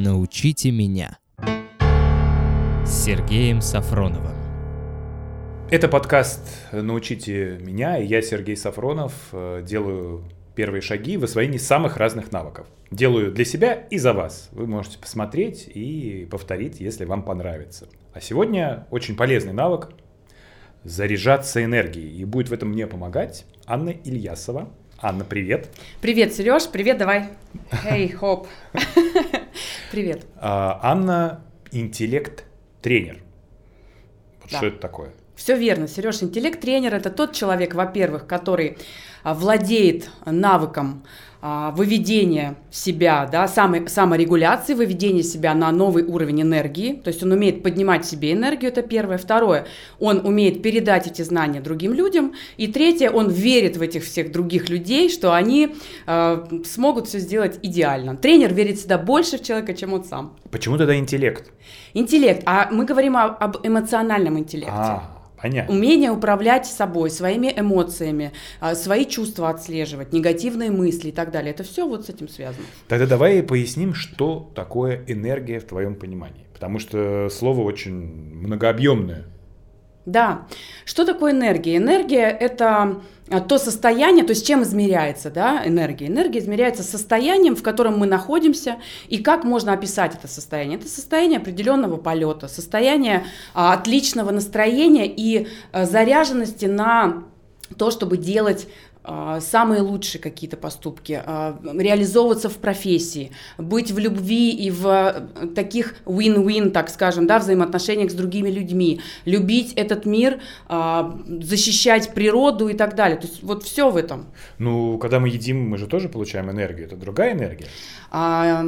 «Научите меня» с Сергеем Сафроновым. Это подкаст «Научите меня», и я, Сергей Сафронов, э, делаю первые шаги в освоении самых разных навыков. Делаю для себя и за вас. Вы можете посмотреть и повторить, если вам понравится. А сегодня очень полезный навык – заряжаться энергией. И будет в этом мне помогать Анна Ильясова. Анна, привет. Привет, Сереж, привет, давай. Эй, хоп. Привет. А, Анна – интеллект-тренер. Вот Да. Что это такое? Все верно, Сереж. Интеллект-тренер – это тот человек, во-первых, который а, владеет навыком а, выведения себя, да, самой, саморегуляции, выведения себя на новый уровень энергии. То есть он умеет поднимать себе энергию, это первое. Второе, он умеет передать эти знания другим людям. И третье, он верит в этих всех других людей, что они а, смогут все сделать идеально. Тренер верит всегда больше в человека, чем он сам. Почему тогда интеллект? Интеллект. А мы говорим о- об эмоциональном интеллекте. А, понятно. Умение управлять собой, своими эмоциями, а, свои чувства отслеживать, негативные мысли и так далее. Это все вот с этим связано. Тогда давай поясним, что такое энергия в твоем понимании. Потому что слово очень многообъемное. Да. Что такое энергия? Энергия – это а, то состояние, то есть чем измеряется да, энергия? Энергия измеряется состоянием, в котором мы находимся, и как можно описать это состояние? Это состояние определенного полета, состояние а, отличного настроения и а, заряженности на то, чтобы делать самые лучшие какие-то поступки, а, реализовываться в профессии, быть в любви и в э, таких win-win, так скажем, да, взаимоотношениях с другими людьми, любить этот мир, а, защищать природу и так далее. То есть вот все в этом. Ну, когда мы едим, мы же тоже получаем энергию. Это другая энергия. А,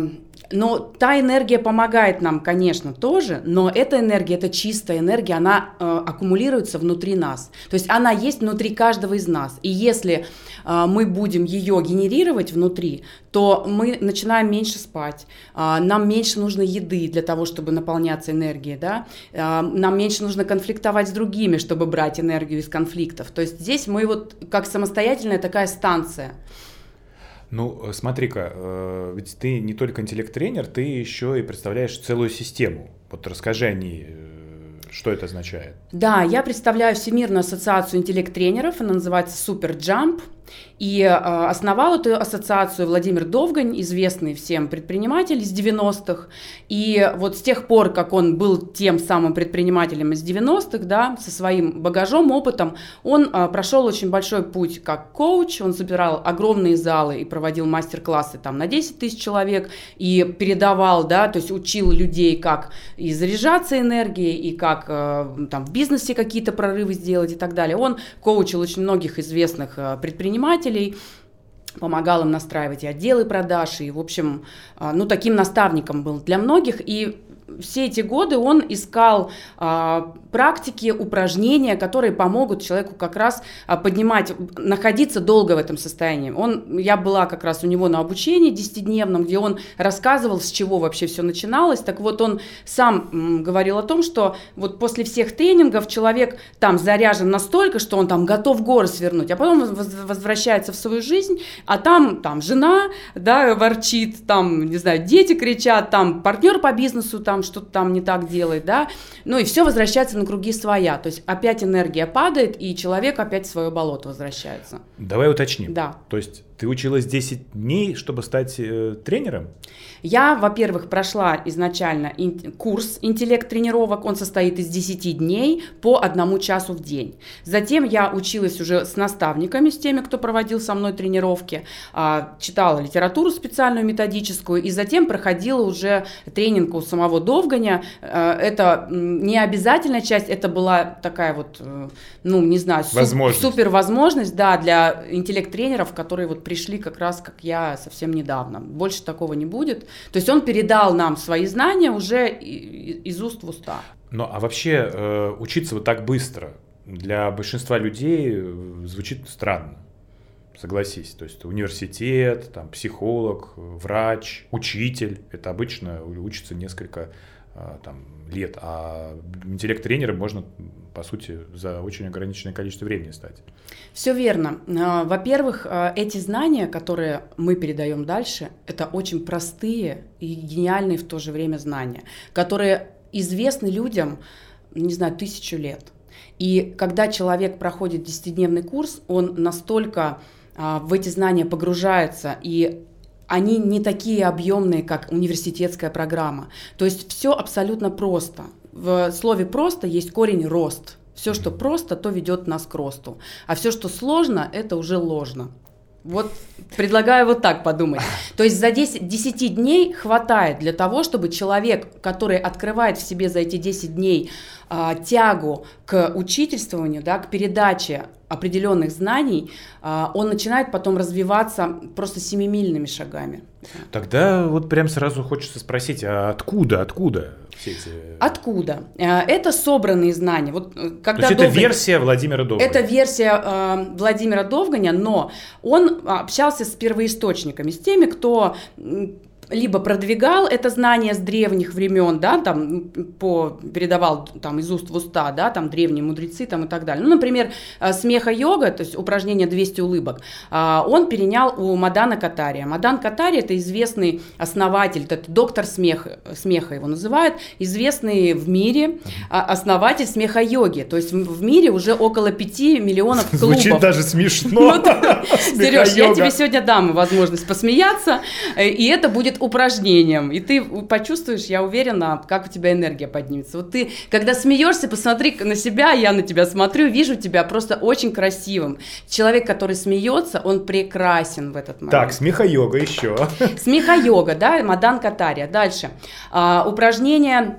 Но та энергия помогает нам, конечно, тоже, но эта энергия, это чистая энергия, она э, аккумулируется внутри нас. То есть она есть внутри каждого из нас. И если э, мы будем ее генерировать внутри, то мы начинаем меньше спать, а, нам меньше нужно еды для того, чтобы наполняться энергией, да? А, нам меньше нужно конфликтовать с другими, чтобы брать энергию из конфликтов. То есть здесь мы вот как самостоятельная такая станция. Ну, э, смотри-ка, э, ведь ты не только интеллект-тренер, ты еще и представляешь целую систему. Вот расскажи о ней, э, что это означает. Да, я представляю Всемирную ассоциацию интеллект-тренеров, она называется Super Jump. И э, основал эту ассоциацию Владимир Довгань, известный всем предприниматель из 90-х. И вот с тех пор, как он был тем самым предпринимателем из 90-х, да, со своим багажом, опытом, он э, прошел очень большой путь как коуч, он собирал огромные залы и проводил мастер-классы там на 10 тысяч человек, и передавал, да, то есть учил людей, как и заряжаться энергией, и как э, там в бизнесе какие-то прорывы сделать и так далее. Он коучил очень многих известных э, предпринимателей, помогал им настраивать и отделы продаж, и, в общем, а, ну, таким наставником был для многих, и все эти годы он искал а, практики, упражнения, которые помогут человеку как раз а, поднимать, находиться долго в этом состоянии. Он, я была как раз у него на обучении 10-дневном, где он рассказывал, с чего вообще все начиналось. Так вот, он сам м, говорил о том, что вот после всех тренингов человек там заряжен настолько, что он там готов горы свернуть, а потом воз- возвращается в свою жизнь, а там, там жена, да, ворчит, там, не знаю, дети кричат, там партнер по бизнесу там что-то там не так делает, да, ну и все возвращается на круги своя, то есть опять энергия падает, и человек опять в свое болото возвращается. Давай уточним. Да. То есть ты училась 10 дней, чтобы стать э, тренером? Я, во-первых, прошла изначально ин- курс интеллект-тренировок, он состоит из 10 дней по одному часу в день. Затем я училась уже с наставниками, с теми, кто проводил со мной тренировки, а, читала литературу специальную методическую, и затем проходила уже тренинг у самого Довганя. Э, Это не обязательная часть, это была такая вот, э, ну, не знаю, суп- Возможность. супер возможность, да, для интеллект-тренеров, которые вот пришли как раз, как я, совсем недавно. Больше такого не будет. То есть он передал нам свои знания уже из уст в уста. Ну, а вообще э, учиться вот так быстро для большинства людей э, звучит странно. Согласись, то есть университет, там психолог, э, врач, учитель, это обычно учатся несколько а, там, лет, а интеллект-тренером можно, по сути, за очень ограниченное количество времени стать. Все верно. А, во-первых, а, эти знания, которые мы передаем дальше, это очень простые и гениальные в то же время знания, которые известны людям, не знаю, тысячу лет. И когда человек проходит 10-дневный курс, он настолько в эти знания погружается и они не такие объемные, как университетская программа. То есть все абсолютно просто. В слове просто есть корень рост. Все, что просто, то ведет нас к росту. А все, что сложно, это уже ложно. Вот предлагаю вот так подумать. То есть за 10, 10 дней хватает для того, чтобы человек, который открывает в себе за эти 10 дней а, тягу к учительствованию, да, к передаче определенных знаний, а, он начинает потом развиваться просто семимильными шагами. Тогда вот прям сразу хочется спросить, а откуда, откуда все эти... Откуда? А, это собранные знания. Вот, э, когда То есть Довгань... это версия Владимира Довганя? Это версия э, Владимира Довганя, но он общался с первоисточниками, с теми, кто либо продвигал это знание с древних времен, да, там по, передавал там из уст в уста, да, там древние мудрецы там и так далее. Ну, например, э, смеха-йога, то есть упражнение 200 улыбок, э, он перенял у Мадана Катария. Мадан Катария – это известный основатель, это доктор смеха, смеха его называют, известный в мире а, основатель смеха-йоги. То есть в мире уже около 5 миллионов клубов. Звучит даже смешно. Сереж, я тебе сегодня дам возможность посмеяться, э, и это будет упражнением, и ты почувствуешь, я уверена, как у тебя энергия поднимется. Вот ты, когда смеешься, посмотри на себя, я на тебя смотрю, вижу тебя просто очень красивым. Человек, который смеется, он прекрасен в этот момент. Так, смеха-йога еще. Смеха-йога, да, Мадан Катария. Дальше. А, упражнение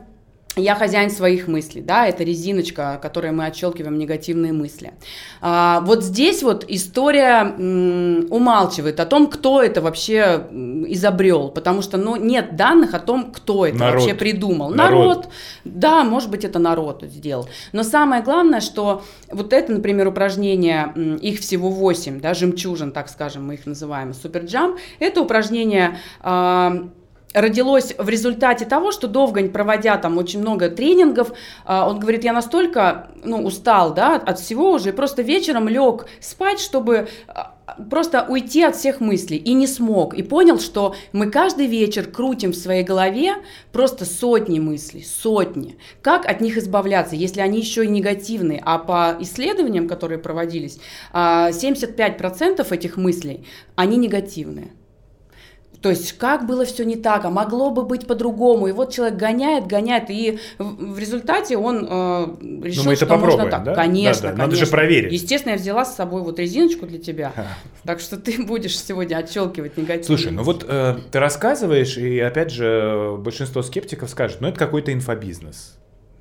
я хозяин своих мыслей, да, это резиночка, которой мы отщелкиваем негативные мысли. А, вот здесь вот история м, умалчивает о том, кто это вообще изобрел, потому что, ну, нет данных о том, кто это народ. вообще придумал. Народ. народ, да, может быть, это народ сделал. Но самое главное, что вот это, например, упражнение, их всего 8, да, жемчужин, так скажем, мы их называем, суперджам, это упражнение а, родилось в результате того, что Довгань, проводя там очень много тренингов, а, он говорит, я настолько ну, устал да, от всего уже, просто вечером лег спать, чтобы а, просто уйти от всех мыслей, и не смог, и понял, что мы каждый вечер крутим в своей голове просто сотни мыслей, сотни. Как от них избавляться, если они еще и негативные? А по исследованиям, которые проводились, 75% а, этих мыслей, они негативные. То есть как было все не так, а могло бы быть по-другому. И вот человек гоняет, гоняет, и в, результате он э, решил, ну, мы что это можно так. Да? Конечно, да, да. конечно. Надо же проверить. Естественно, я взяла с собой вот резиночку для тебя, так что ты будешь сегодня отщелкивать негатив. Слушай, ну вот э, ты рассказываешь, и опять же большинство скептиков скажет, ну это какой-то инфобизнес.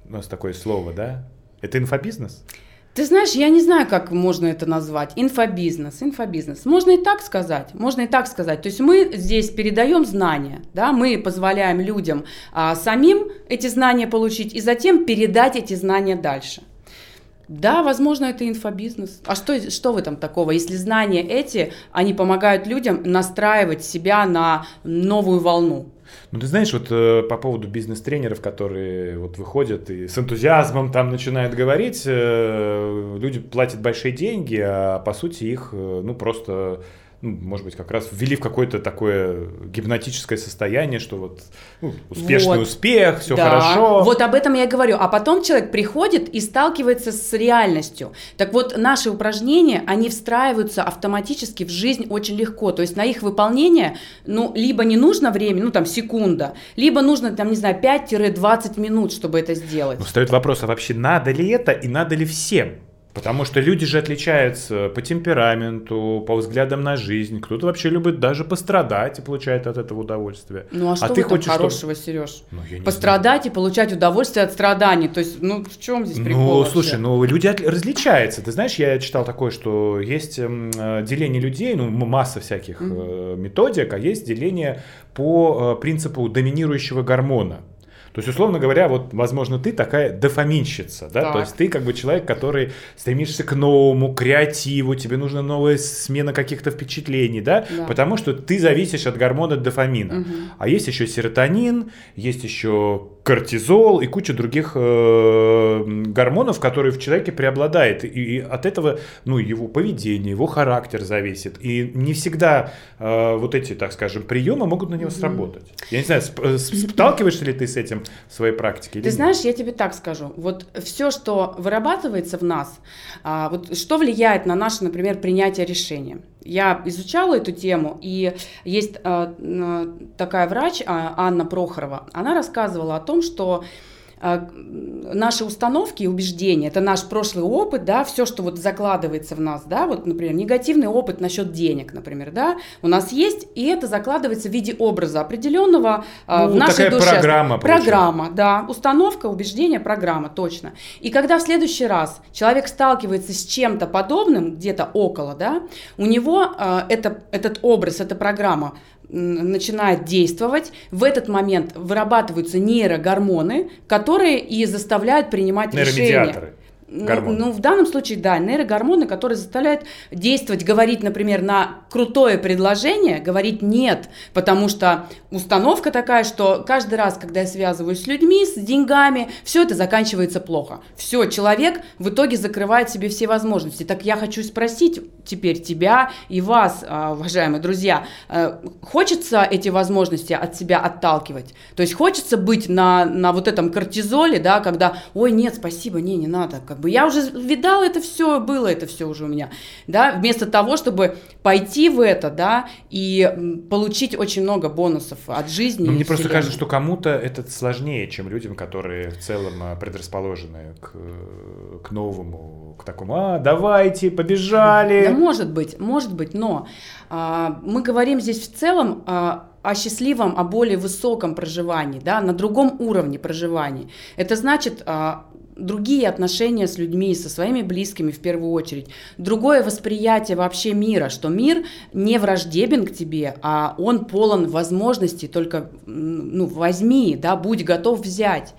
У нас такое слово, да? Это инфобизнес? Ты знаешь, я не знаю, как можно это назвать. Инфобизнес, инфобизнес. Можно и так сказать, можно и так сказать. То есть мы здесь передаем знания, да, мы позволяем людям а, самим эти знания получить и затем передать эти знания дальше. Да, возможно, это инфобизнес. А что, что в этом такого? Если знания эти, они помогают людям настраивать себя на новую волну. Ну, ты знаешь, вот э, по поводу бизнес-тренеров, которые вот выходят и с энтузиазмом там начинают говорить, э, люди платят большие деньги, а по сути их, э, ну, просто ну, может быть, как раз ввели в какое-то такое гипнотическое состояние, что вот ну, успешный вот. успех, все да. хорошо. Вот об этом я и говорю. А потом человек приходит и сталкивается с реальностью. Так вот, наши упражнения, они встраиваются автоматически в жизнь очень легко. То есть на их выполнение, ну, либо не нужно время, ну, там, секунда, либо нужно, там, не знаю, 5-20 минут, чтобы это сделать. Но встает вопрос, а вообще надо ли это и надо ли всем? Потому что люди же отличаются по темпераменту, по взглядам на жизнь. Кто-то вообще любит даже пострадать и получает от этого удовольствие. Ну а, а что ты хочешь хорошего, чтобы... Сереж? Ну, пострадать знаю. и получать удовольствие от страданий. То есть, ну в чем здесь прикол? Ну, вообще? слушай, ну люди от... различаются. Ты знаешь, я читал такое, что есть э, деление людей, ну масса всяких mm-hmm. методик, а есть деление по э, принципу доминирующего гормона. То есть, условно говоря, вот, возможно, ты такая дофаминщица, да, так. то есть ты как бы человек, который стремишься к новому, креативу, тебе нужна новая смена каких-то впечатлений, да, да. потому что ты зависишь от гормона дофамина. Угу. А есть еще серотонин, есть еще кортизол и куча других э, гормонов, которые в человеке преобладает. И, и от этого, ну, его поведение, его характер зависит. И не всегда э, вот эти, так скажем, приемы могут на него сработать. Я не знаю, сп- сталкиваешься ли ты с этим в своей практике? Ты знаешь, я тебе так скажу. Вот все, что вырабатывается в нас, а, вот что влияет на наше, например, принятие решения. Я изучала эту тему, и есть э, такая врач а, Анна Прохорова. Она рассказывала о том, что а, наши установки и убеждения, это наш прошлый опыт, да, все, что вот закладывается в нас, да, вот, например, негативный опыт насчет денег, например, да, у нас есть, и это закладывается в виде образа определенного а, ну, в нашей такая душе. программа. Программа, да, установка, убеждение, программа, точно. И когда в следующий раз человек сталкивается с чем-то подобным, где-то около, да, у него э, это, этот образ, эта программа начинает действовать, в этот момент вырабатываются нейрогормоны, которые и заставляют принимать решения. Гормоны. Ну, ну, в данном случае, да, нейрогормоны, которые заставляют действовать, говорить, например, на крутое предложение, говорить нет, потому что установка такая, что каждый раз, когда я связываюсь с людьми, с деньгами, все это заканчивается плохо. Все, человек в итоге закрывает себе все возможности. Так я хочу спросить теперь тебя и вас, а, уважаемые друзья, э, хочется эти возможности от себя отталкивать? То есть хочется быть на, на вот этом кортизоле, да, когда, ой, нет, спасибо, не, не надо, как бы я уже видал это все, было это все уже у меня, да, вместо того, чтобы пойти в это, да, и получить очень много бонусов от жизни. Ну, мне просто кажется, что кому-то это сложнее, чем людям, которые в целом а, предрасположены к, к новому, к такому, а, давайте, побежали. Да, может быть, может быть, но а, мы говорим здесь в целом а, о счастливом, о более высоком проживании, да, на другом уровне проживания. Это значит а, другие отношения с людьми, со своими близкими в первую очередь, другое восприятие вообще мира, что мир не враждебен к тебе, а он полон возможностей, только ну, возьми, да, будь готов взять.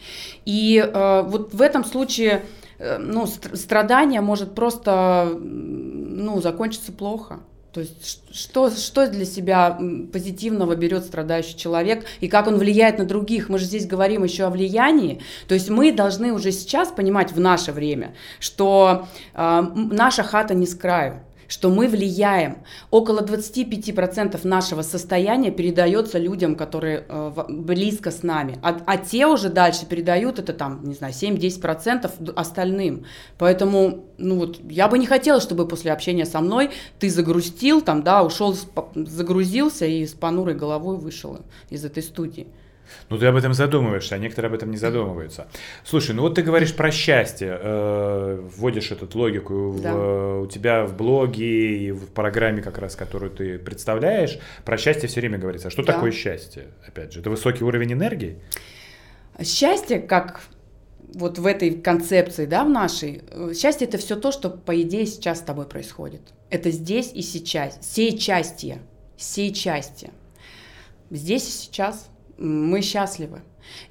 И э, вот в этом случае э, ну, страдание может просто ну, закончиться плохо. То есть что, что для себя позитивного берет страдающий человек и как он влияет на других? Мы же здесь говорим еще о влиянии. То есть мы должны уже сейчас понимать в наше время, что э, наша хата не с краю что мы влияем. Около 25% нашего состояния передается людям, которые э, близко с нами, а, а те уже дальше передают это там, не знаю, 7-10% остальным. Поэтому, ну вот, я бы не хотела, чтобы после общения со мной ты загрустил, там, да, ушел, загрузился и с понурой головой вышел из этой студии. Ну, ты об этом задумываешься, а некоторые об этом не задумываются. Слушай, ну вот ты говоришь про счастье, э, вводишь эту логику да. в, у тебя в блоге и в программе как раз, которую ты представляешь, про счастье все время говорится. А что да. такое счастье? Опять же, это высокий уровень энергии? Счастье, как вот в этой концепции, да, в нашей, э, счастье это все то, что, по идее, сейчас с тобой происходит. Это здесь и сейчас, сей части, сей части. Здесь и сейчас мы счастливы.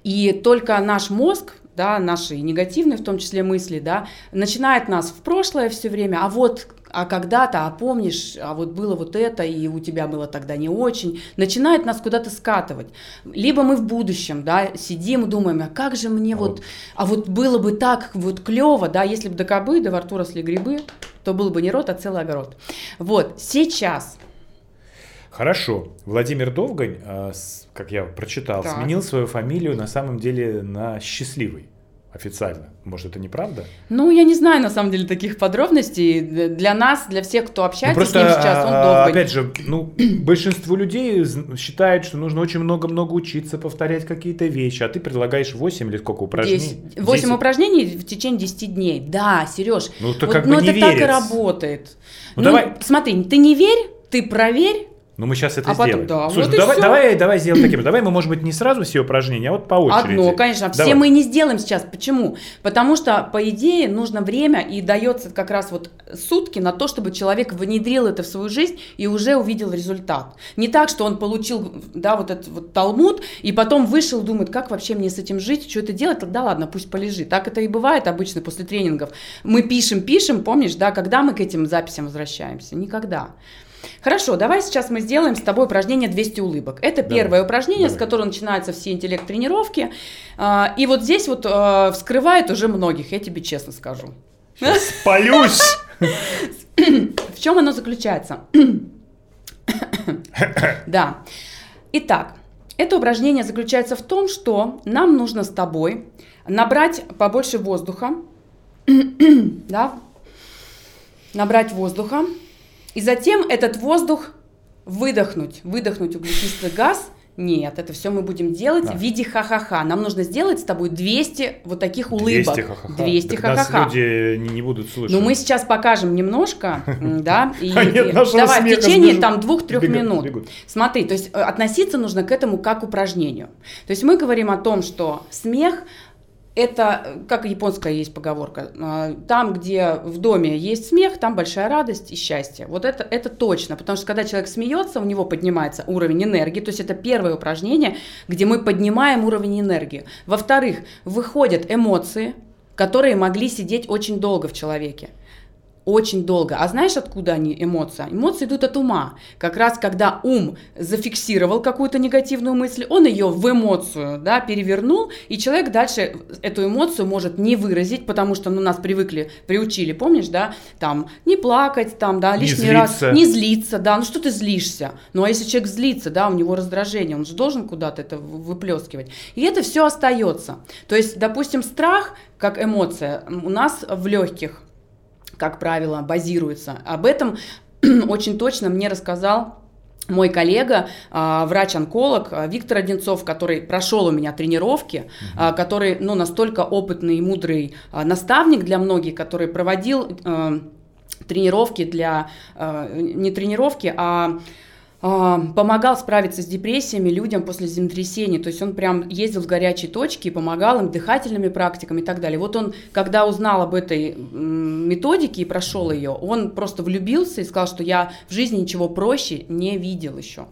И только наш мозг, да, наши негативные, в том числе мысли, да, начинает нас в прошлое все время, а вот а когда-то, а помнишь, а вот было вот это, и у тебя было тогда не очень, начинает нас куда-то скатывать. Либо мы в будущем, да, сидим и думаем, а как же мне вот, вот, а вот было бы так вот клево, да, если бы до кобы, да во рту росли грибы, то был бы не рот, а целый огород. Вот, сейчас – Хорошо. Владимир Довгань, а, как я прочитал, так. сменил свою фамилию на самом деле на счастливый официально. Может, это неправда? Ну, я не знаю, на самом деле, таких подробностей. Для нас, для всех, кто общается ну, просто, с ним сейчас, он а, Довгань. Опять же, ну, большинство людей считает, что нужно очень много-много учиться, повторять какие-то вещи, а ты предлагаешь 8 или сколько упражнений? 10, 8 10. упражнений в течение 10 дней. Да, Сереж. Ну, то вот, как бы ну, не это верится. так и работает. Ну, ну давай. смотри, ты не верь, ты проверь, ну, мы сейчас это а сделаем. Потом, да, Слушай, вот ну, давай, давай, давай сделаем таким. Давай мы, может быть, не сразу все упражнения, а вот по очереди. Одно, конечно. Давай. Все мы не сделаем сейчас. Почему? Потому что, по идее, нужно время и дается как раз вот сутки на то, чтобы человек внедрил это в свою жизнь и уже увидел результат. Не так, что он получил, да, вот этот вот талмуд, и потом вышел, думает, как вообще мне с этим жить, что это делать? Да ладно, пусть полежит. Так это и бывает обычно после тренингов. Мы пишем, пишем, помнишь, да, когда мы к этим записям возвращаемся? Никогда. Хорошо, давай сейчас мы сделаем с тобой упражнение 200 улыбок. Это Давай. первое упражнение, Давай. с которого начинаются все интеллект-тренировки. А, И вот здесь вот а, вскрывает уже многих, я тебе честно скажу. Спалюсь! В чем оно заключается? Да. Итак, это упражнение заключается в том, что нам нужно с тобой набрать побольше воздуха, да, набрать воздуха, и затем этот воздух выдохнуть, выдохнуть углекислый газ. Нет, это все мы будем делать Да. в виде ха-ха-ха. Нам нужно сделать с тобой 200 вот таких улыбок. 200 ха-ха-ха. 200 Так нас ха-ха-ха. люди не, не будут слышать. Ну, мы сейчас покажем немножко, да, и, нашего давай в течение там двух-трех минут. Смотри, то есть э, относиться нужно к этому как к упражнению. То есть мы говорим о том, что смех это, как японская есть поговорка, э, там, где в доме есть смех, там большая радость и счастье. Вот это, это точно, потому что когда человек смеется, у него поднимается уровень энергии, то есть это первое упражнение, где мы поднимаем уровень энергии. Во-вторых, выходят эмоции, которые могли сидеть очень долго в человеке. Очень долго. А знаешь, откуда они, эмоции? Эмоции идут от ума. Как раз когда ум зафиксировал какую-то негативную мысль, он ее в эмоцию да, перевернул, и человек дальше эту эмоцию может не выразить, потому что ну, нас привыкли, приучили, помнишь, да, там, не плакать, там, да, Не лишний раз, злиться. не злиться, да, ну что ты злишься? Ну а если человек злится, да, у него раздражение, он же должен куда-то это выплескивать. И это все остается. То есть, допустим, страх, как эмоция, у нас в легких, как правило, базируется. Об этом очень точно мне рассказал мой коллега, а, врач-онколог а, Виктор Одинцов, который прошел у меня тренировки, а, который ну, настолько опытный и мудрый наставник для многих, который проводил э, тренировки для, э, не тренировки, а, помогал справиться с депрессиями людям после землетрясений. То есть он прям ездил в горячие точки и помогал им дыхательными практиками и так далее. Вот он, когда узнал об этой методике и прошел ее, он просто влюбился и сказал, что я в жизни ничего проще не видел еще.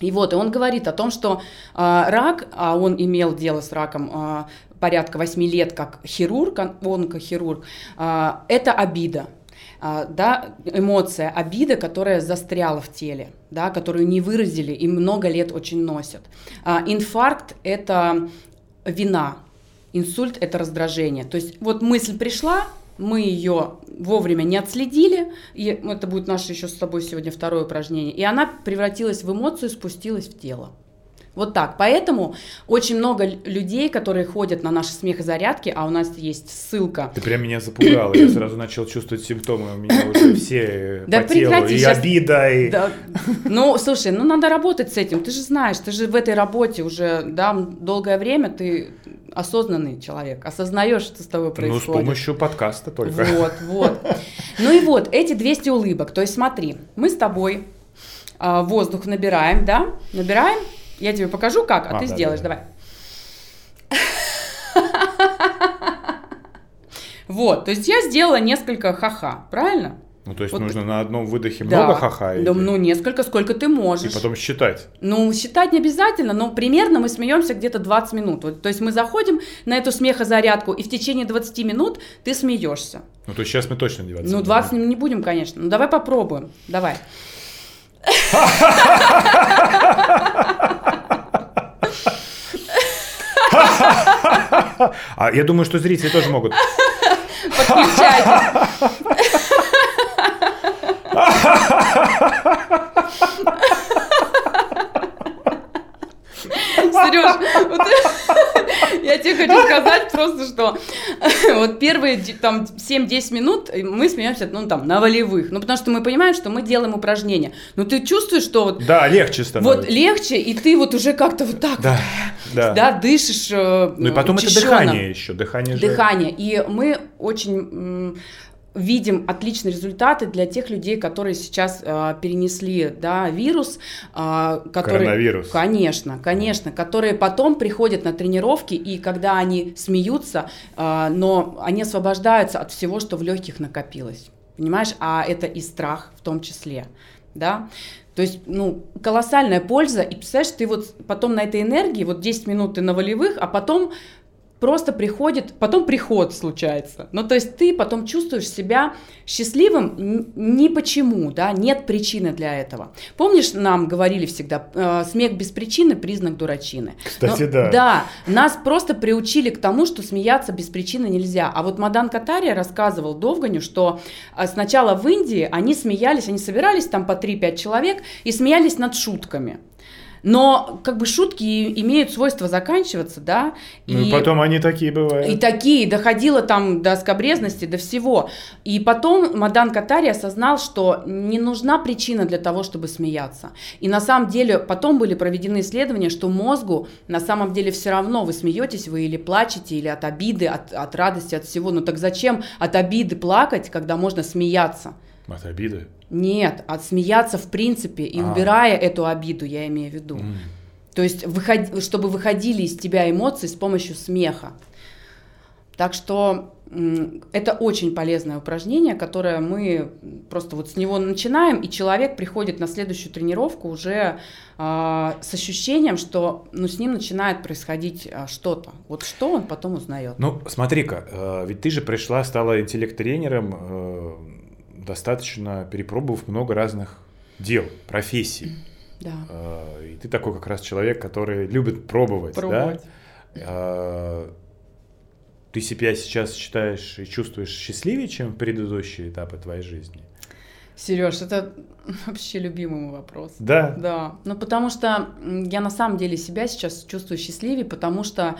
И вот, и он говорит о том, что а, рак, а он имел дело с раком а, порядка 8 лет как хирург, он- онкохирург, а, это обида. А, да, эмоция, обида, которая застряла в теле, да, которую не выразили и много лет очень носят. А, инфаркт – это вина, инсульт – это раздражение. То есть вот мысль пришла, мы ее вовремя не отследили, и это будет наше еще с тобой сегодня второе упражнение, и она превратилась в эмоцию, спустилась в тело. Вот так. Поэтому очень много людей, которые ходят на наши смехозарядки, а у нас есть ссылка. Ты прям меня запугала. Я сразу начал чувствовать симптомы. У меня уже все Да по телу. И щас. обида, и... Да. Ну, слушай, ну надо работать с этим. Ты же знаешь, ты же в этой работе уже да, долгое время, ты осознанный человек, осознаешь, что с тобой Ну, с происходит. помощью подкаста только. Вот, вот. Ну и вот, эти 200 улыбок. То есть смотри, мы с тобой а, воздух набираем, да? Набираем. Я тебе покажу как, а, А, ты да, сделаешь. да, да. Давай. Вот, то есть я сделала несколько ха-ха, правильно? Ну, то есть Вот нужно на одном выдохе Да. много ха-ха Да, или- ну, несколько, сколько ты можешь. и потом считать. Ну, считать не обязательно, но примерно мы смеемся где-то 20 минут. Вот, то есть мы заходим на эту смехозарядку, и в течение 20 минут ты смеешься. Ну, то есть сейчас мы точно 20 Ну, минут. 20 не будем, конечно. Ну, давай попробуем. Давай. А я думаю, что зрители тоже могут. Подключайтесь. Сереж, вот я тебе хочу сказать просто, что вот первые там 7-10 минут мы смеемся, ну, там, на волевых. Ну, потому что мы понимаем, что мы делаем упражнения. Но ты чувствуешь, что вот, Да, легче становится. вот легче, и ты вот уже как-то вот так Да, да. да, дышишь. э, Ну и потом это учащенно. дыхание еще. Дыхание же... Дыхание. И мы очень видим отличные результаты для тех людей, которые сейчас э, перенесли да, вирус. э, который, Коронавирус. Конечно, конечно. Которые потом приходят на тренировки, и когда они смеются, э, но они освобождаются от всего, что в легких накопилось. Понимаешь? А это и страх в том числе. Да? То есть, ну, колоссальная польза. И представляешь, ты вот потом на этой энергии, вот 10 минут ты на волевых, а потом просто приходит, потом приход случается. Ну, то есть ты потом чувствуешь себя счастливым ни почему, да, нет причины для этого. Помнишь, нам говорили всегда, э, смех без причины – признак дурачины. Кстати, Но, да. Да, нас просто приучили к тому, что смеяться без причины нельзя. А вот Мадан Катария рассказывал Довганю, что э, сначала в Индии они смеялись, они собирались там по 3-5 человек и смеялись над шутками. Но как бы шутки имеют свойство заканчиваться, да. Ну и потом они такие бывают. И такие, доходило там до скобрезности, до всего. И потом Мадан Катари осознал, что не нужна причина для того, чтобы смеяться. И на самом деле потом были проведены исследования, что мозгу на самом деле все равно, вы смеетесь вы или плачете, или от обиды, от, от радости, от всего. Ну так зачем от обиды плакать, когда можно смеяться? От обиды? Нет, от смеяться в принципе и а. убирая эту обиду, я имею в виду. Mm. То есть, выход... чтобы выходили из тебя эмоции с помощью смеха. Так что это очень полезное упражнение, которое мы просто вот с него начинаем, и человек приходит на следующую тренировку уже э, с ощущением, что ну, с ним начинает происходить э, что-то. Вот что он потом узнает. Ну, смотри-ка, э, ведь ты же пришла, стала интеллект-тренером, э, достаточно перепробовав много разных дел, профессий. Да. А, и ты такой как раз человек, который любит пробовать, пробовать. да? Ты себя сейчас считаешь и чувствуешь счастливее, чем предыдущие этапы твоей жизни? Сереж, это вообще любимый мой вопрос. Да? Да. Ну, потому что я на самом деле себя сейчас чувствую счастливее, потому что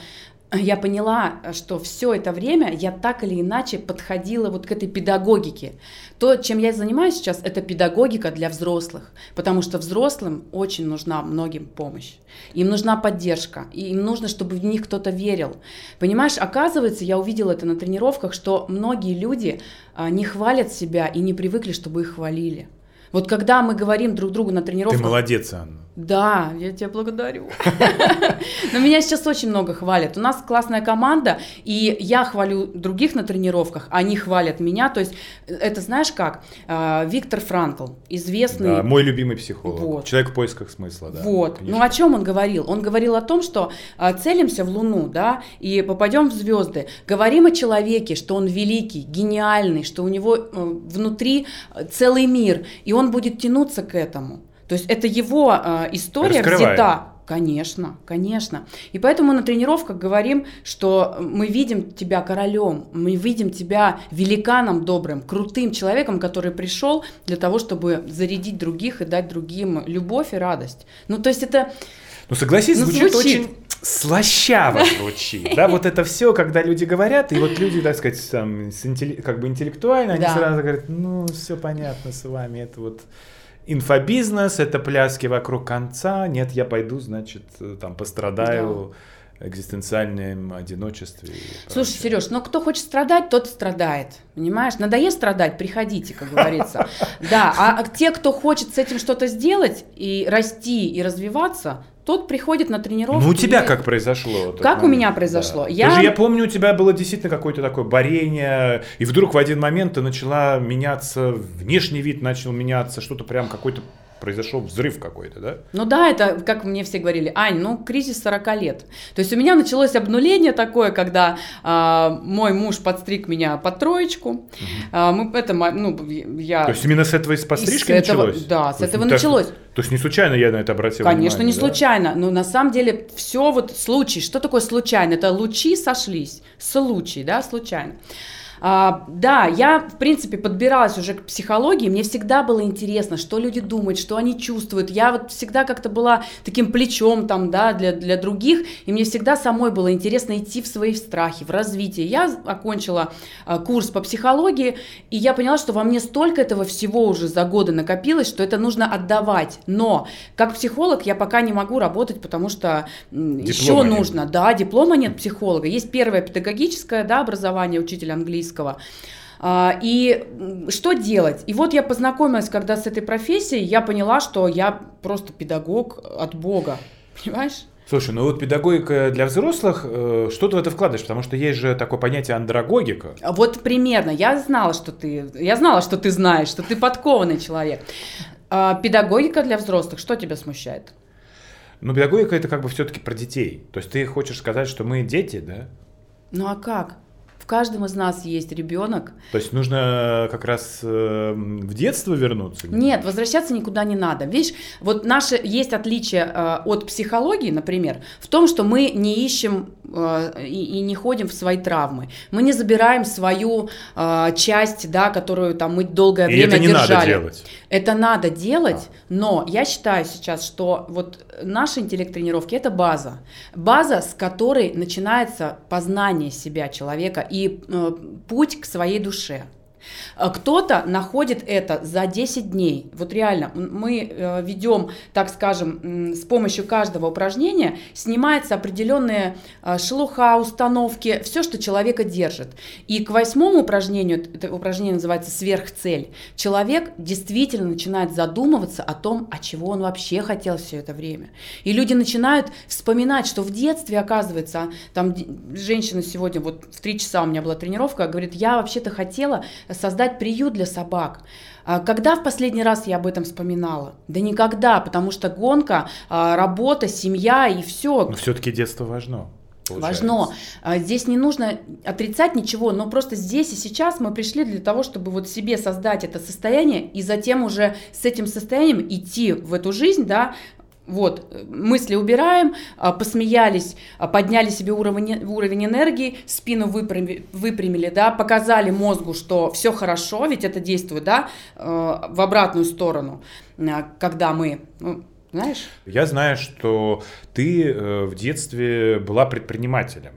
я поняла, что все это время я так или иначе подходила вот к этой педагогике. То, чем я занимаюсь сейчас, это педагогика для взрослых, потому что взрослым очень нужна многим помощь. Им нужна поддержка, и им нужно, чтобы в них кто-то верил. Понимаешь, оказывается, я увидела это на тренировках, что многие люди а, не хвалят себя и не привыкли, чтобы их хвалили. Вот когда мы говорим друг другу на тренировках... Ты молодец, Анна. Да, я тебя благодарю. Но меня сейчас очень много хвалят. У нас классная команда, и я хвалю других на тренировках, они хвалят меня. То есть это знаешь как? А, Виктор Франкл, известный... Да, мой любимый психолог. Вот. Человек в поисках смысла, да. Вот. Конечно. Ну о чем он говорил? Он говорил о том, что а, целимся в Луну, да, и попадем в звезды. Говорим о человеке, что он великий, гениальный, что у него э, внутри э, целый мир, и он будет тянуться к этому. То есть это его э, история Раскрываем. взята. Конечно, конечно. И поэтому на тренировках говорим, что мы видим тебя королем, мы видим тебя великаном добрым, крутым человеком, который пришел для того, чтобы зарядить других и дать другим любовь и радость. Ну, то есть это... Ну, согласись, ну, звучит, звучит очень слащаво звучит. Да, вот это все, когда люди говорят, и вот люди, так сказать, там, как бы интеллектуально, они сразу говорят, ну, все понятно с вами, это вот инфобизнес, это пляски вокруг конца. Нет, я пойду, значит, там пострадаю. Да экзистенциальном одиночестве. Слушай, Сереж, но кто хочет страдать, тот страдает. Понимаешь? Надоест страдать, приходите, как говорится. Да, а те, кто хочет с этим что-то сделать и расти и развиваться, тот приходит на тренировку. Ну, у тебя как произошло? Как момент? у меня произошло? Да. Я... Даже я помню, у тебя было действительно какое-то такое борение, и вдруг в один момент ты начала меняться, внешний вид начал меняться, что-то прям какой-то произошел взрыв какой-то, да? Ну да, это, как мне все говорили, Ань, ну кризис 40 лет. То есть у меня началось обнуление такое, когда а, мой муж подстриг меня под троечку. Угу. А, мы, это, ну, я... То есть именно с этого из подстрижки этого, началось? Да, с этого началось. То есть не случайно я на это обратил Конечно, внимание? не да? случайно. Но на самом деле все вот случай. Что такое случайно? Это лучи сошлись. Случай, да, случайно. А, да, я, в принципе, подбиралась уже к психологии, мне всегда было интересно, что люди думают, что они чувствуют. Я вот всегда как-то была таким плечом там, да, для, для других, и мне всегда самой было интересно идти в свои страхи, в развитие. Я окончила а, курс по психологии, и я поняла, что во мне столько этого всего уже за годы накопилось, что это нужно отдавать. Но как психолог я пока не могу работать, потому что диплома еще нет. нужно, да, диплома нет психолога. Есть первое педагогическое, да, образование, учитель английского, английского. А, и что делать? И вот я познакомилась, когда с этой профессией, я поняла, что я просто педагог от Бога. Понимаешь? Слушай, ну вот педагогика для взрослых, э, что ты в это вкладываешь? Потому что есть же такое понятие андрогогика. Вот примерно. Я знала, что ты, я знала, что ты знаешь, что ты подкованный человек. А педагогика для взрослых, что тебя смущает? Ну, педагогика это как бы все-таки про детей. То есть ты хочешь сказать, что мы дети, да? Ну а как? Каждом из нас есть ребенок. То есть нужно как раз э, в детство вернуться? Нет, возвращаться никуда не надо. Видишь, вот наше есть отличие э, от психологии, например, в том, что мы не ищем э, и, и не ходим в свои травмы. Мы не забираем свою э, часть, да, которую там мы долгое и время это не держали. Надо делать. Это надо делать, а. но я считаю сейчас, что вот наши интеллект-тренировки это база. База, с которой начинается познание себя человека и и э, путь к своей душе. Э, кто-то находит это за 10 дней. Вот реально, мы э, ведем, так скажем, с помощью каждого упражнения снимается определенная э, шелуха, установки, все, что человека держит. И к восьмому упражнению, это упражнение называется сверхцель, человек действительно начинает задумываться о том, а чего он вообще хотел все это время. И люди начинают вспоминать, что в детстве, оказывается, там женщина сегодня, вот в 3 часа у меня была тренировка, говорит, я вообще-то хотела создать приют для собак. А когда в последний раз я об этом вспоминала? Да никогда, потому что гонка, а, работа, семья и все. Но все-таки детство важно. Получается. Важно. А, здесь не нужно отрицать ничего, но просто здесь и сейчас мы пришли для того, чтобы вот себе создать это состояние и затем уже с этим состоянием идти в эту жизнь, да, вот, мысли убираем, а, посмеялись, а, подняли себе уровень, уровень энергии, спину выпрямили, выпрямили, да, показали мозгу, что все хорошо, ведь это действует, да, а, в обратную сторону, когда мы, ну, знаешь? Я знаю, что ты э, в детстве была предпринимателем.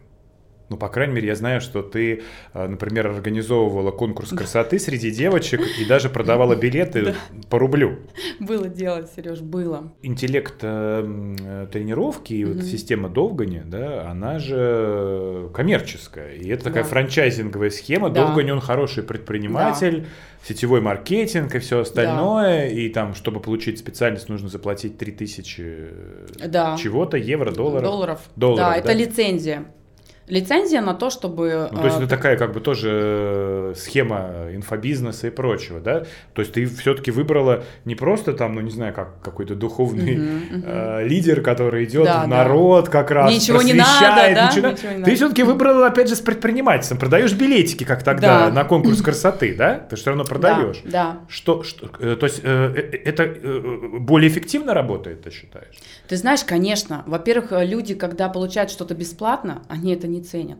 Ну, по крайней мере, я знаю, что ты, э, например, организовывала конкурс красоты среди девочек и даже продавала билеты по рублю. Было дело, Сереж, было. Интеллект э, тренировки и вот система Довгани, да, она же коммерческая. И это такая франчайзинговая схема. Довгани, он хороший предприниматель, сетевой маркетинг и все остальное. И там, чтобы получить специальность, нужно заплатить 3000 да. чего-то, евро, долларов. Долларов. да, это лицензия лицензия на то, чтобы... Ну, то есть это такая как бы тоже э, схема инфобизнеса и прочего, да? То есть ты все-таки выбрала не просто там, ну не знаю, как какой-то духовный uh-huh. Э, лидер, который идет да, в народ да. как раз, ничего не надо, да? ничего, ничего не ты все-таки выбрала опять же с предпринимательством, продаешь билетики, как тогда да. на конкурс красоты, да? Ты все равно продаешь. Да. да. Что, что, э, то есть это более эффективно работает, ты считаешь? Ты знаешь, конечно. Во-первых, люди, когда получают что-то бесплатно, они это не ценят.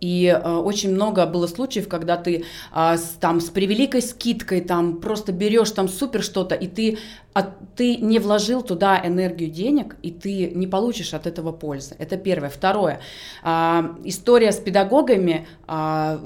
И э, очень много было случаев, когда ты э, с, там с превеликой скидкой там просто берешь там супер что-то, и ты а ты не вложил туда энергию денег, и ты не получишь от этого пользы. Это первое. Второе. А, история с педагогами а,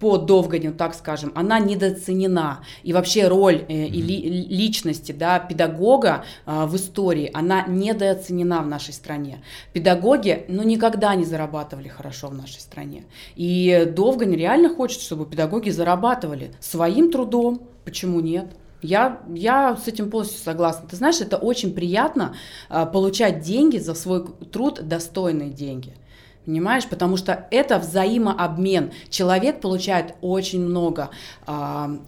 по Довганю, так скажем, она недооценена. И вообще роль э, и ли, личности да, педагога а, в истории, она недооценена в нашей стране. Педагоги, ну, никогда не зарабатывали хорошо в нашей стране. И Довгань реально хочет, чтобы педагоги зарабатывали своим трудом. Почему нет? Я, я с этим полностью согласна. Ты знаешь, это очень приятно э, получать деньги за свой труд, достойные деньги. Понимаешь? Потому что это взаимообмен. Человек получает очень много э,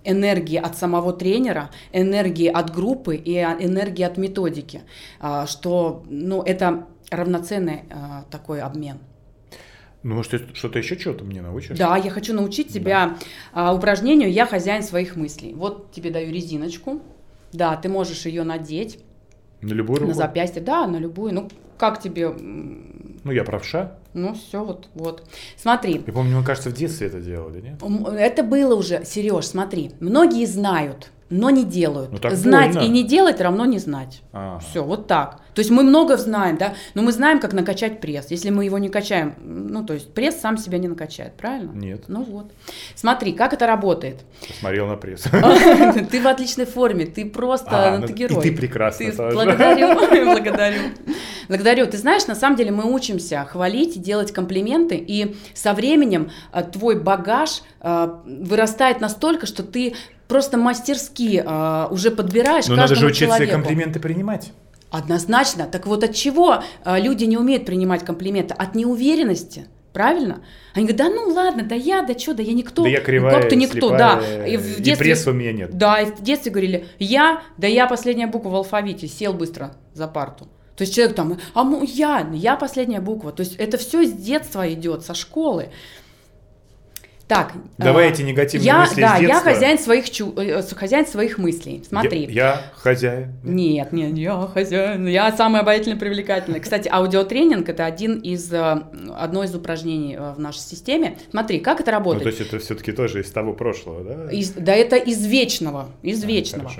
энергии от самого тренера, энергии от группы и энергии от методики, э, что ну, это равноценный э, такой обмен. Ну, может, что-то еще что-то мне научишь? Да, я хочу научить тебя да. а, упражнению «Я хозяин своих мыслей». Вот тебе даю резиночку. Да, ты можешь ее надеть. На любую руку? На запястье, да, на любую. Ну, как тебе? Ну, я правша. Ну, все, вот, вот. Смотри. Я помню, мне кажется, в детстве это делали, нет? Это было уже, Сереж, смотри. Многие знают, но не делают. Ну, знать больно. и не делать равно не знать. Ага. Все, вот так. То есть мы много знаем, да, но мы знаем, как накачать пресс. Если мы его не качаем, ну, то есть пресс сам себя не накачает, правильно? Нет. Ну вот. Смотри, как это работает. Посмотрел на пресс. Ты в отличной форме, ты просто, а, ну, ты герой. И ты прекрасно Благодарю, благодарю. Благодарю. Ты знаешь, на самом деле мы учимся хвалить, делать комплименты, и со временем э, твой багаж э, вырастает настолько, что ты просто мастерски э, уже подбираешь Но надо же учиться человеку. комплименты принимать. Однозначно. Так вот от чего люди не умеют принимать комплименты? От неуверенности. Правильно? Они говорят, да ну ладно, да я, да что, да я никто. Да я кривая, ну, Как-то никто, слепая, да. И, в детстве, и у меня нет. Да, и в детстве говорили, я, да я последняя буква в алфавите, сел быстро за парту. То есть человек там, а я, я последняя буква. То есть это все с детства идет, со школы. Так. Давай а, эти негативные я, мысли Да, из детства. я хозяин своих, чу, э, хозяин своих мыслей. Смотри. Я, я хозяин. Нет, нет, я хозяин. Я самая обаятельная, привлекательная. Кстати, аудиотренинг это один из, э, одно из упражнений э, в нашей системе. Смотри, как это работает. Ну, то есть это все-таки тоже из того прошлого, да? Из, да, это из вечного. Из а, вечного.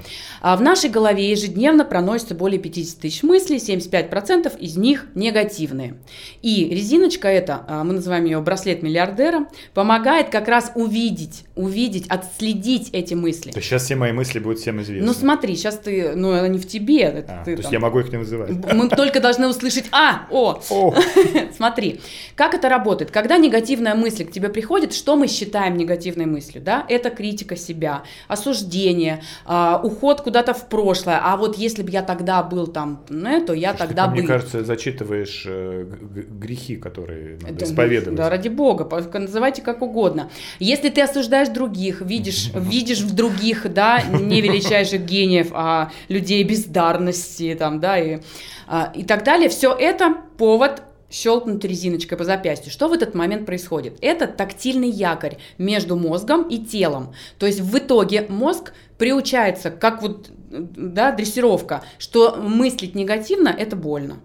А в нашей голове ежедневно проносится более 50 тысяч мыслей, 75% из них негативные. И резиночка эта, мы называем ее браслет миллиардера, помогает как раз увидеть, увидеть, отследить эти мысли. То есть сейчас все мои мысли будут всем известны. Ну смотри, сейчас ты, ну они в тебе. Это а, ты, то там, есть я могу их не называть. Мы только должны услышать «а», «о». о. Смотри, как это работает. Когда негативная мысль к тебе приходит, что мы считаем негативной мыслью? Да? Это критика себя, осуждение, э, уход куда-то в прошлое. А вот если бы я тогда был там, ну, то я Слушай, тогда ты, был. Мне кажется, зачитываешь э, грехи, которые надо это, исповедовать. Да, ради бога, называйте как угодно. Если ты осуждаешь других, видишь, видишь в других, да, не величайших гениев, а людей бездарности, там, да, и, а, и так далее, все это повод щелкнуть резиночкой по запястью. Что в этот момент происходит? Это тактильный якорь между мозгом и телом. То есть в итоге мозг приучается, как вот да, дрессировка, что мыслить негативно – это больно.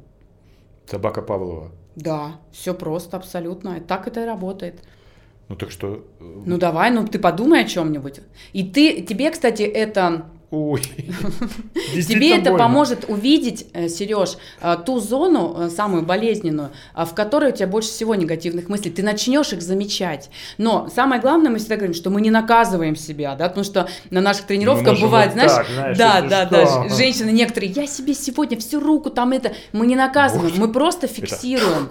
Собака Павлова. Да, все просто, абсолютно. Так это и работает. Ну так что... Э, ну давай, ну ты подумай о чем-нибудь. И ты, тебе, кстати, это Ой, Тебе это больно. поможет увидеть, э, Сереж, э, ту зону, э, самую болезненную, в которой у тебя больше всего негативных мыслей. Ты начнешь их замечать. Но самое главное, мы всегда говорим, что мы не наказываем себя, да, потому что на наших тренировках бывает, вот знаешь, так, знаешь, да, да, что? да, женщины некоторые, я себе сегодня всю руку там это, мы не наказываем, мы просто фиксируем.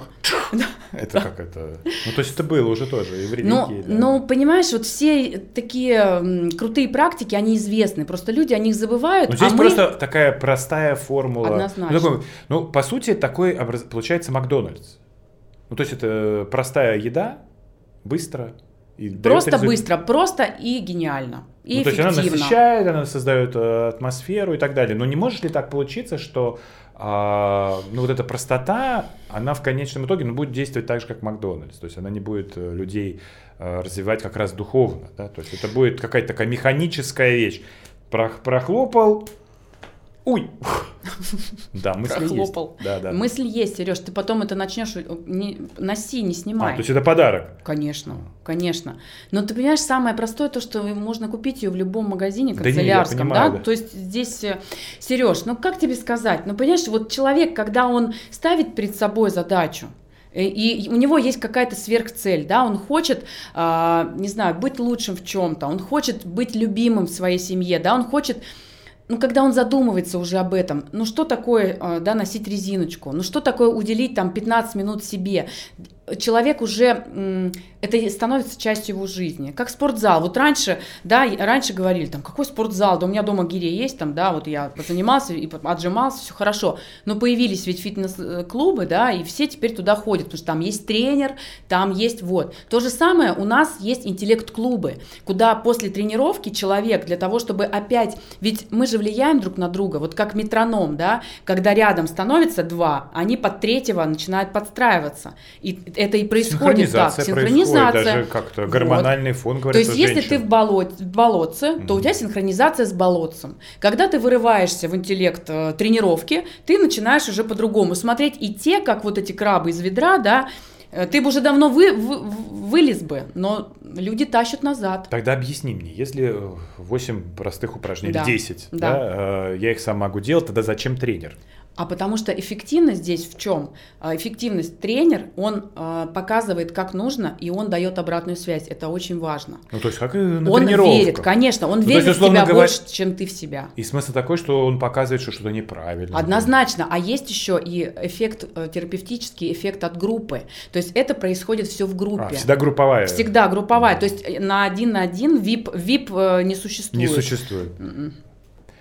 Это как это? Ну, то есть это было уже тоже, и Ну, ну, понимаешь, вот все такие крутые практики, они известны, просто люди люди о них забывают. Но здесь а просто мы... такая простая формула. Однозначно. Ну, такой, ну, по сути, такой получается Макдональдс. Ну, то есть это простая еда, быстро. И просто быстро, просто и гениально. И ну, то есть она насыщает, она создает э, атмосферу и так далее. Но не может ли так получиться, что а, ну, вот эта простота, она в конечном итоге ну, будет действовать так же, как Макдональдс. То есть она не будет э, людей э, развивать как раз духовно. Да? То есть это будет какая-то такая механическая вещь прохлопал. Уй! Да, мысль Прохлопал. есть. Да, да. Мысль есть, Сереж, ты потом это начнешь, не, носи, не снимай. А, то есть это подарок? Конечно, конечно. Но ты понимаешь, самое простое то, что можно купить ее в любом магазине канцелярском, да, не, понимаю, да? да? То есть здесь, э, Сереж, ну как тебе сказать? Ну понимаешь, вот человек, когда он ставит перед собой задачу, Э, и у него есть какая-то сверхцель, да, он хочет, э, не знаю, быть лучшим в чем-то, он хочет быть любимым в своей семье, да, он хочет ну, когда он задумывается уже об этом, ну, что такое, а, да, носить резиночку, ну, что такое уделить там 15 минут себе, человек уже, это становится частью его жизни, как спортзал. Вот раньше, да, раньше говорили, там, какой спортзал, да у меня дома гири есть, там, да, вот я занимался и отжимался, все хорошо. Но появились ведь фитнес-клубы, да, и все теперь туда ходят, потому что там есть тренер, там есть вот. То же самое у нас есть интеллект-клубы, куда после тренировки человек для того, чтобы опять, ведь мы же влияем друг на друга, вот как метроном, да, когда рядом становится два, они под третьего начинают подстраиваться. И это и происходит так. Синхронизация. Происходит, даже как-то гормональный вот. фон, говорится, То есть, если ты в, болот, в болотце, mm-hmm. то у тебя синхронизация с болотцем. Когда ты вырываешься в интеллект э, тренировки, ты начинаешь уже по-другому смотреть. И те, как вот эти крабы из ведра, да, э, ты бы уже давно вы, вы, вылез бы, но люди тащат назад. Тогда объясни мне, если 8 простых упражнений, да. 10, да. Да, э, я их сам могу делать, тогда зачем тренер? А потому что эффективность здесь в чем? А, эффективность тренер, он э, показывает, как нужно, и он дает обратную связь. Это очень важно. Ну, то есть, как и на Он верит, конечно, он ну, верит есть, в тебя говоря... больше, чем ты в себя. И смысл такой, что он показывает, что что-то неправильно. Однозначно. А есть еще и эффект э, терапевтический, эффект от группы. То есть это происходит все в группе. А, всегда групповая. Всегда групповая. То есть э, на один на один VIP, VIP э, не существует. Не существует. Mm-mm.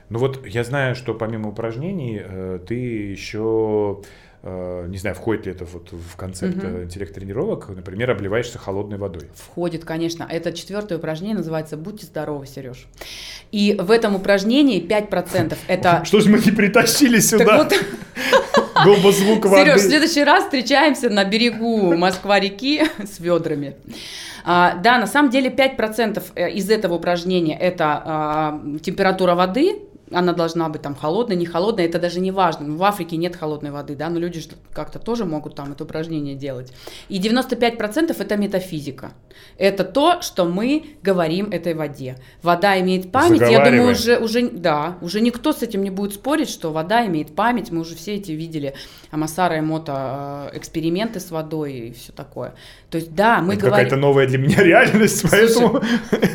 Ну вот я знаю, что помимо упражнений э, ты еще э, не знаю, входит ли это вот в концепт угу. интеллект-тренировок, например, обливаешься холодной водой. Входит, конечно. Это четвертое упражнение, называется «Будьте здоровы, Сереж». И в этом упражнении 5% это... Что же мы не притащили сюда? Был бы звук воды. Сереж, в следующий раз встречаемся на берегу Москва-реки с ведрами. А, да, на самом деле 5% э, из этого упражнения это а, температура воды, она должна быть там холодная, не холодная, это даже не важно. В Африке нет холодной воды, да, но люди как-то тоже могут там это упражнение делать. И 95% это метафизика. Это то, что мы говорим этой воде. Вода имеет память, я думаю, уже, уже, да, уже никто с этим не будет спорить, что вода имеет память, мы уже все эти видели Амасара и Мото э, эксперименты с водой и все такое. То есть, да, мы это говорим... какая-то новая для меня реальность, поэтому...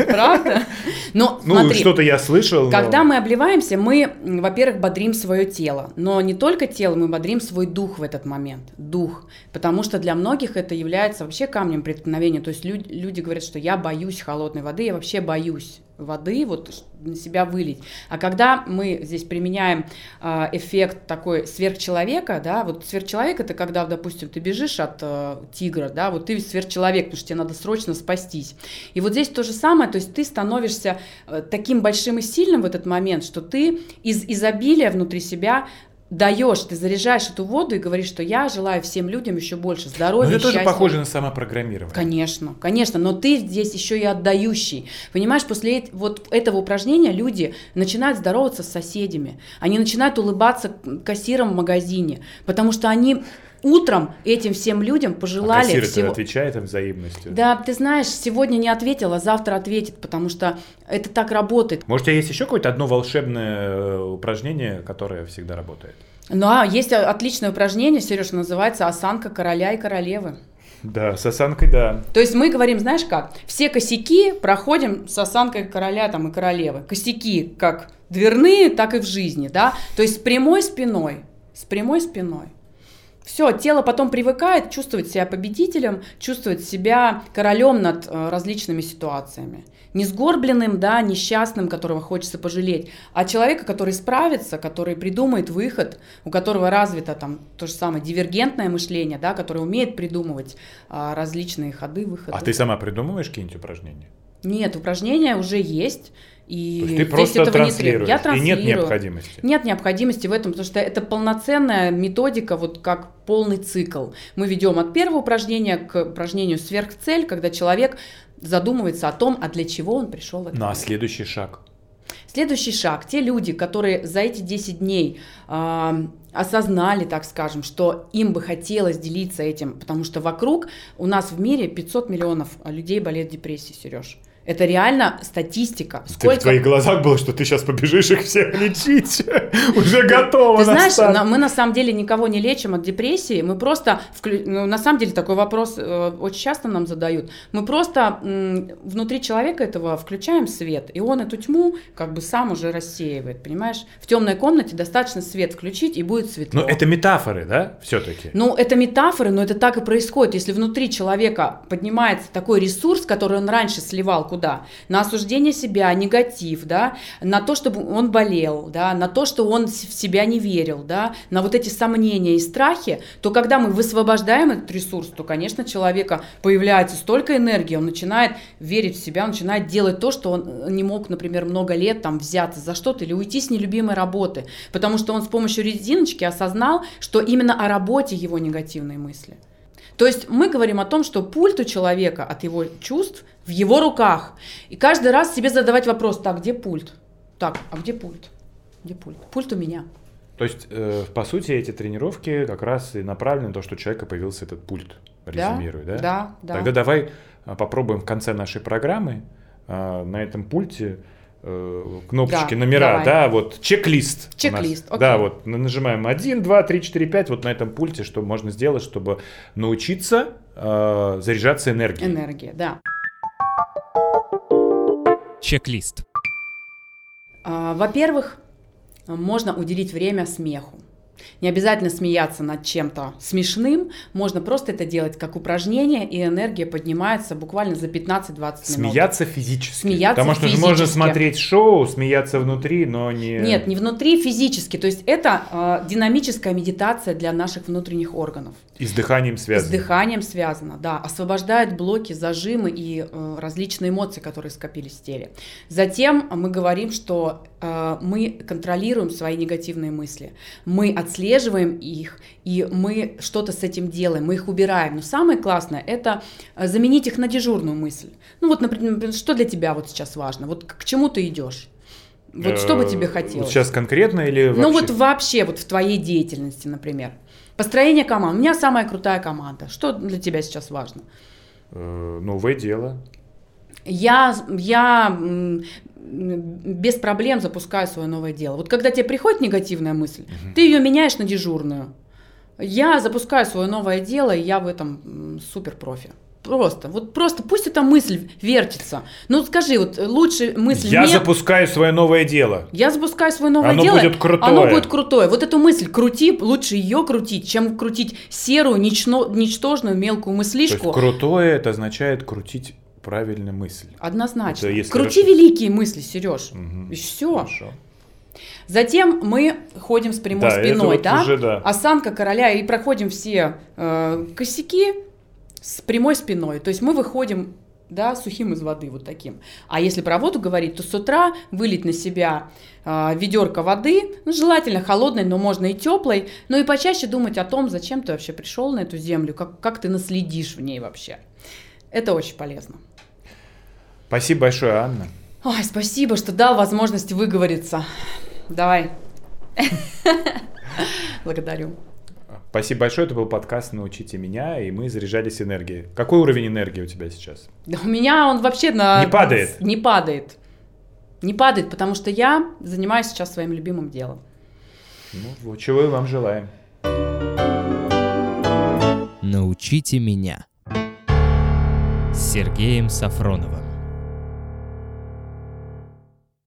Правда? Но, ну, смотри, что-то я слышал. Когда мы обливаемся, мы, во-первых, бодрим свое тело. Но не только тело, мы бодрим свой дух в этот момент. Дух. Потому что для многих это является вообще камнем преткновения. То есть люди, люди говорят, что я боюсь холодной воды, я вообще боюсь воды, вот на себя вылить. А когда мы здесь применяем э, эффект такой сверхчеловека, да, вот сверхчеловек это когда, допустим, ты бежишь от э, тигра, да, вот ты сверхчеловек, потому что тебе надо срочно спастись. И вот здесь то же самое, то есть ты становишься э, таким большим и сильным в этот момент, что ты из изобилия внутри себя даешь, ты заряжаешь эту воду и говоришь, что я желаю всем людям еще больше здоровья, Но это счастья. тоже похоже на самопрограммирование. Конечно, конечно, но ты здесь еще и отдающий. Понимаешь, после вот этого упражнения люди начинают здороваться с соседями, они начинают улыбаться кассирам в магазине, потому что они утром этим всем людям пожелали а кассир всего... отвечает им взаимностью. Да, ты знаешь, сегодня не ответила, завтра ответит, потому что это так работает. Может, у тебя есть еще какое-то одно волшебное э, упражнение, которое всегда работает? Ну, а есть отличное упражнение, Сереж, называется «Осанка короля и королевы». Да, с осанкой, да. То есть мы говорим, знаешь как, все косяки проходим с осанкой короля там, и королевы. Косяки как дверные, так и в жизни, да. То есть с прямой спиной, с прямой спиной. Все, тело потом привыкает чувствовать себя победителем, чувствовать себя королем над э, различными ситуациями. Не сгорбленным, да, несчастным, которого хочется пожалеть, а человека, который справится, который придумает выход, у которого развито там то же самое дивергентное мышление, да, который умеет придумывать а, различные ходы, выходы. А ты сама придумываешь какие-нибудь упражнения? Нет, упражнения уже есть. И То есть ты просто этого транслируешь, не Я и нет необходимости? Нет необходимости в этом, потому что это полноценная методика, вот как полный цикл. Мы ведем от первого упражнения к упражнению сверхцель, когда человек задумывается о том, а для чего он пришел в этот Ну а следующий шаг? Следующий шаг. Те люди, которые за эти 10 дней э, осознали, так скажем, что им бы хотелось делиться этим, потому что вокруг у нас в мире 500 миллионов людей болеют депрессией, Сереж. Это реально статистика. Сколько... в твоих глазах было, что ты сейчас побежишь их всех лечить. Уже готово. Ты знаешь, мы на самом деле никого не лечим от депрессии. Мы просто, ну, на самом деле такой вопрос э, очень часто нам задают. Мы просто внутри человека этого включаем свет, и он эту тьму как бы сам уже рассеивает, понимаешь? В темной комнате достаточно свет включить, и будет светло. Но это метафоры, да, все-таки? Ну, это метафоры, но это так и происходит. Если внутри человека поднимается такой ресурс, который он раньше сливал куда? На осуждение себя, негатив, да, на то, чтобы он болел, да, на то, что он в себя не верил, да, на вот эти сомнения и страхи, то когда мы высвобождаем этот ресурс, то, конечно, человека появляется столько энергии, он начинает верить в себя, он начинает делать то, что он не мог, например, много лет там взяться за что-то или уйти с нелюбимой работы, потому что он с помощью резиночки осознал, что именно о работе его негативные мысли. То есть мы говорим о том, что пульт у человека от его чувств в его руках. И каждый раз себе задавать вопрос, так, где пульт? Так, а где пульт? Где пульт? Пульт у меня. То есть, э, по сути, эти тренировки как раз и направлены на то, что у человека появился этот пульт, резюмирую, да? Да, да. Тогда давай э, попробуем в конце нашей программы э, на этом пульте кнопочки, да, номера, давай. да, вот чек-лист. Чек-лист, окей. Да, вот нажимаем 1, 2, 3, 4, 5, вот на этом пульте, что можно сделать, чтобы научиться э, заряжаться энергией. Энергия, да. Чек-лист. А, во-первых, можно уделить время смеху. Не обязательно смеяться над чем-то смешным, можно просто это делать как упражнение, и энергия поднимается буквально за 15-20 минут. Смеяться физически. Смеяться Потому что физически. можно смотреть шоу, смеяться внутри, но не... Нет, не внутри, физически. То есть это э, динамическая медитация для наших внутренних органов. И с дыханием связано. с дыханием связано, да. Освобождает блоки, зажимы и э, различные эмоции, которые скопились в теле. Затем мы говорим, что мы контролируем свои негативные мысли. Мы отслеживаем их, и мы что-то с этим делаем, мы их убираем. Но самое классное – это э, заменить их на дежурную мысль. Ну вот, например, что для тебя вот сейчас важно? Вот к чему ты идешь? Вот что бы тебе Э, хотелось? Вот сейчас конкретно или вообще? Ну вот вообще, вот в твоей деятельности, например. Построение команд. У меня самая крутая команда. Что для тебя сейчас важно? Э, Новое дело. Я, я без проблем запускаю свое новое дело. Вот когда тебе приходит негативная мысль, ты ее меняешь на дежурную. Я запускаю свое новое дело, и я в этом супер профи. Просто, вот просто пусть эта мысль вертится. Ну скажи, вот лучше мысль Я не- запускаю свое новое дело. Я запускаю свое новое Оно дело. будет крутое. Оно будет крутое. Вот эту мысль крути, лучше ее крутить, чем крутить серую, нично- ничтожную, мелкую То есть мыслишку. крутое это означает крутить правильную мысль. Однозначно. Это если Крути расшиф- великие мысли, Сереж. Мгм. И все. Хорошо. Затем мы ходим с прямой Да, спиной, вот да? уже да. Осанка короля и проходим все э, косяки с прямой спиной. То есть мы выходим да, сухим из воды вот таким. А если про воду говорить, то с утра вылить на себя э, ведерко воды, ну, желательно холодной, но можно и теплой, ну и почаще думать о том, зачем ты вообще пришел на эту землю, как, как ты наследишь в ней вообще. Это очень полезно. Спасибо большое, Анна. Ой, спасибо, что дал возможность выговориться. Давай. Благодарю. Спасибо большое, это был подкаст «Научите меня», и мы заряжались энергией. Какой уровень энергии у тебя сейчас? Да у меня он вообще на... Не падает? Не падает. Не падает, потому что я занимаюсь сейчас своим любимым делом. Ну, вот чего и вам желаем. Научите меня. С Сергеем Сафроновым.